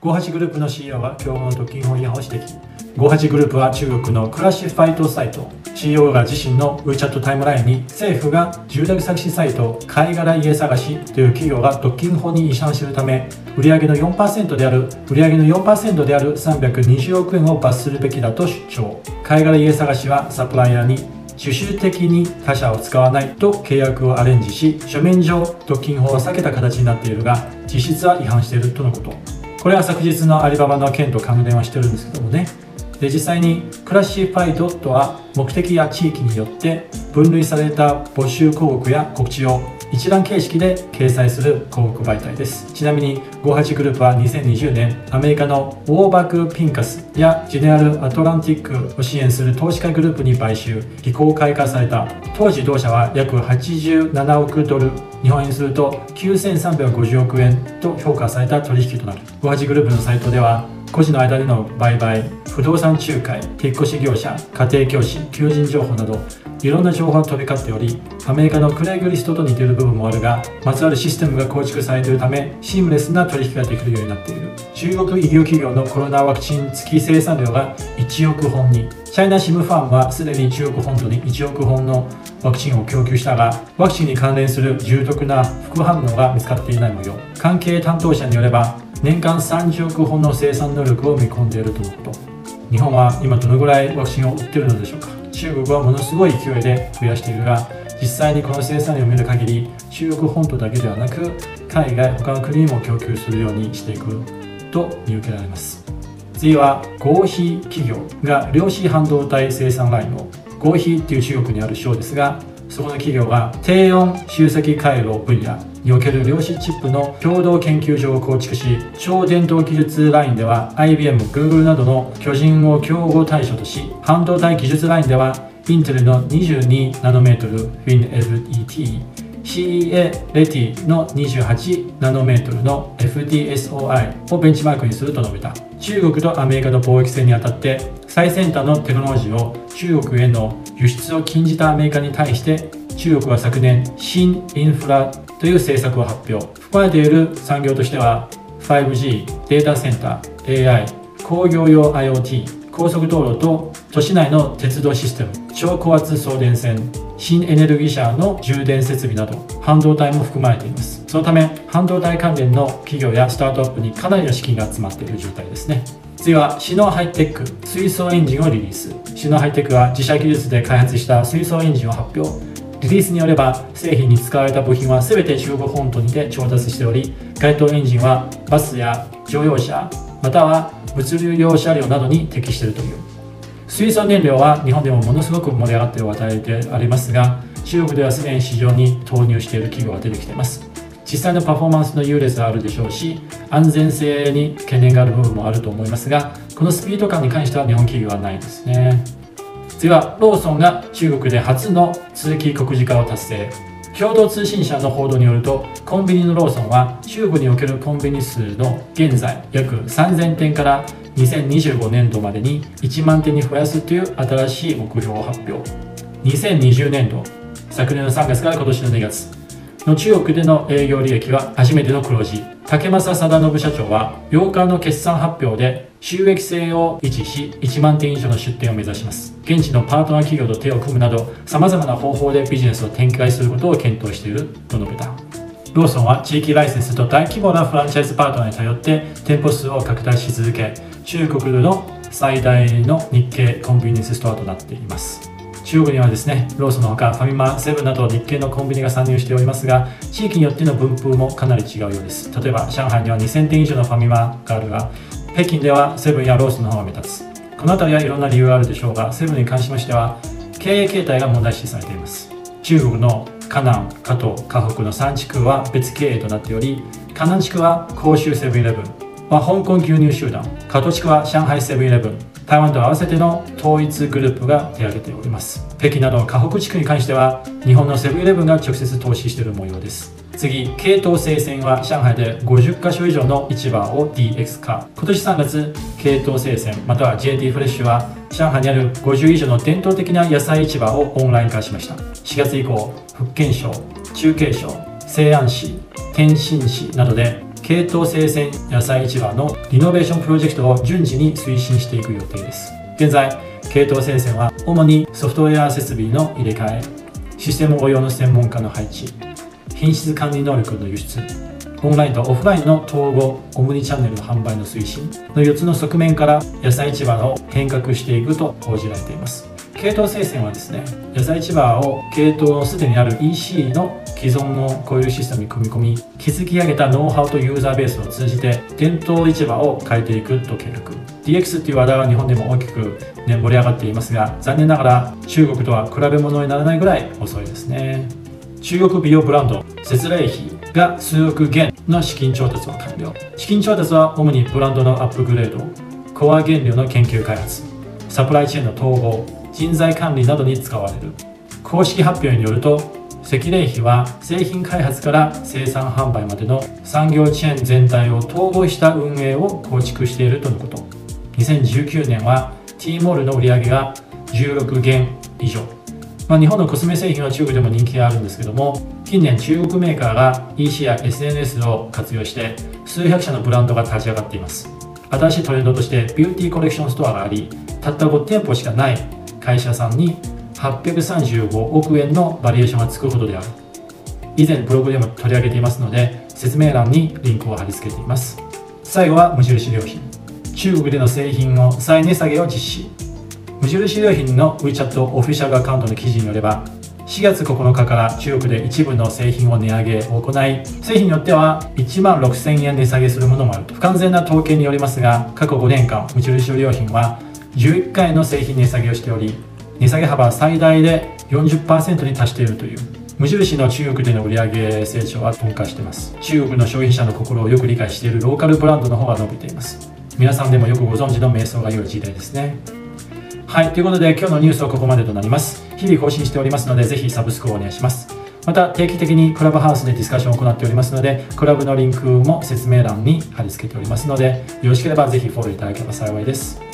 58グループの CEO が競合の特勤法違反を指摘。58グループは中国のクラシファイトサイト。CEO が自身の WeChat タイムラインに政府が住宅探しサイト貝殻家探しという企業が特勤法に違反するため売上の4%である売上の4%である320億円を罰するべきだと主張。貝殻家探しはサプライヤーに主集的に他社を使わないと契約をアレンジし書面上特勤法を避けた形になっているが実質は違反しているとのこと。これは昨日のアリババの件と関連はしてるんですけどもね。で実際にクラシファイドとは目的や地域によって分類された募集広告や告知を一覧形式で掲載する広告媒体です。ちなみに58グループは2020年アメリカのウォーバック・ピンカスやジェネラル・アトランティックを支援する投資家グループに買収。非公開化された当時同社は約87億ドル。日本円すると9350億円と評価された取引となる。58グループのサイトでは個人の間での売買不動産仲介引っ越し業者家庭教師求人情報などいろんな情報が飛び交っておりアメリカのクレイグリストと似ている部分もあるがまつわるシステムが構築されているためシームレスな取引ができるようになっている。中国医療企業のコロナワクチン月生産量が1億本に。チャイナシムファームはすでに中国本土に1億本のワクチンを供給したがワクチンに関連する重篤な副反応が見つかっていない模様関係担当者によれば年間30億本の生産能力を見込んでいるとのこと。日本は今どのぐらいワクチンを売っているのでしょうか。中国はものすごい勢いで増やしているが実際にこの生産量を見る限り中国本土だけではなく海外他の国にも供給するようにしていくと見受けられます。次は合肥企業が量子半導体生産ラインを。合肥っていう中国にある省ですがそこの企業が低温集積回路分野における量子チップの共同研究所を構築し超伝導技術ラインでは IBM、Google などの巨人を競合対象とし半導体技術ラインではインテルの22ナノメートル WinLET CEA レティの28ナノメートルの FDSOI をベンチマークにすると述べた。中国とアメリカの貿易戦にあたって最先端のテクノロジーを中国への輸出を禁じたアメリカに対して中国は昨年新インフラという政策を発表。含まれている産業としては 5G データセンター AI 工業用 IoT 高速道路と都市内の鉄道システム超高圧送電線。新エネルギー車の充電設備など半導体も含まれています。そのため半導体関連の企業やスタートアップにかなりの資金が集まっている状態ですね。次はシノハイテック水素エンジンをリリース。シノハイテックは自社技術で開発した水素エンジンを発表。リリースによれば製品に使われた部品は全て中国本土にて調達しており該当エンジンはバスや乗用車または物流用車両などに適しているという。水素燃料は日本でもものすごく盛り上がっている話題でありますが中国ではすでに市場に投入している企業が出てきています。実際のパフォーマンスの優劣はあるでしょうし安全性に懸念がある部分もあると思いますがこのスピード感に関しては日本企業はないですね。次はローソンが中国で初の通期告示化を達成。共同通信社の報道によるとコンビニのローソンは中国におけるコンビニ数の現在約3000店から2025年度までに1万店に増やすという新しい目標を発表。2020年度昨年の3月から今年の2月の中国での営業利益は初めての黒字。竹正貞信社長は8日の決算発表で収益性を維持し1万点以上の出店を目指します。現地のパートナー企業と手を組むなどさまざまな方法でビジネスを展開することを検討していると述べた。ローソンは地域ライセンスと大規模なフランチャイズパートナーに頼って店舗数を拡大し続け中国での最大の日系コンビニエンスストアとなっています。中国にはですねローソンのほかファミマセブンなど日系のコンビニが参入しておりますが地域によっての分布もかなり違うようです。例えば上海には2000店以上のファミマがあるが北京ではセブンやローソンの方が目立つ。この辺りはいろんな理由があるでしょうがセブンに関しましては経営形態が問題視されています。中国の河南加東河北の3地区は別経営となっており河南地区は広州セブンイレブン。は香港牛乳集団加東地区は上海セブンイレブン台湾と合わせての統一グループが手挙げております。北京など河北地区に関しては日本のセブンイレブンが直接投資している模様です。次、系統生鮮は上海で50カ所以上の市場を DX 化。今年3月、系統生鮮または JT フレッシュは上海にある50以上の伝統的な野菜市場をオンライン化しました。4月以降、福建省、中継省、西安市、天津市などで系統生鮮野菜市場のリノベーションプロジェクトを順次に推進していく予定です。現在系統生鮮は主にソフトウェア設備の入れ替えシステム応用の専門家の配置品質管理能力の輸出オンラインとオフラインの統合オムニチャンネルの販売の推進の4つの側面から野菜市場を変革していくと報じられています。系統生鮮はですね野菜市場を系統すでにある EC の既存のコイルシステムに組み込み築き上げたノウハウとユーザーベースを通じて伝統市場を変えていくと計画 DX っていう話題は日本でも大きく、ね、盛り上がっていますが残念ながら中国とは比べ物にならないぐらい遅いですね中国美容ブランド節礼費が数億元の資金調達を完了。資金調達は主にブランドのアップグレードコア原料の研究開発サプライチェーンの統合人材管理などに使われる。公式発表によると赤霊費は製品開発から生産販売までの産業チェーン全体を統合した運営を構築しているとのこと。2019年は T モールの売り上げが16元以上。まあ、日本のコスメ製品は中国でも人気があるんですけども近年中国メーカーが EC や SNS を活用して数百社のブランドが立ち上がっています。新しいトレンドとしてビューティーコレクションストアがありたった5店舗しかない会社さんに835億円のバリエーションがつくほどである。以前ブログでも取り上げていますので説明欄にリンクを貼り付けています。最後は無印良品。中国での製品の再値下げを実施。無印良品の WeChat オフィシャルアカウントの記事によれば4月9日から中国で一部の製品を値上げを行い製品によっては1万6000円値下げするものもあると。不完全な統計によりますが過去5年間無印良品は11回の製品値下げをしており値下げ幅は最大で40%に達しているという無印の中国での売上成長は鈍化しています中国の消費者の心をよく理解しているローカルブランドの方が伸びています皆さんでもよくご存知の瞑想が良い時代ですねはい、ということで今日のニュースはここまでとなります。日々更新しておりますので、ぜひサブスクをお願いします。また定期的にクラブハウスでディスカッションを行っておりますので、クラブのリンクも説明欄に貼り付けておりますので、よろしければぜひフォローいただければ幸いです。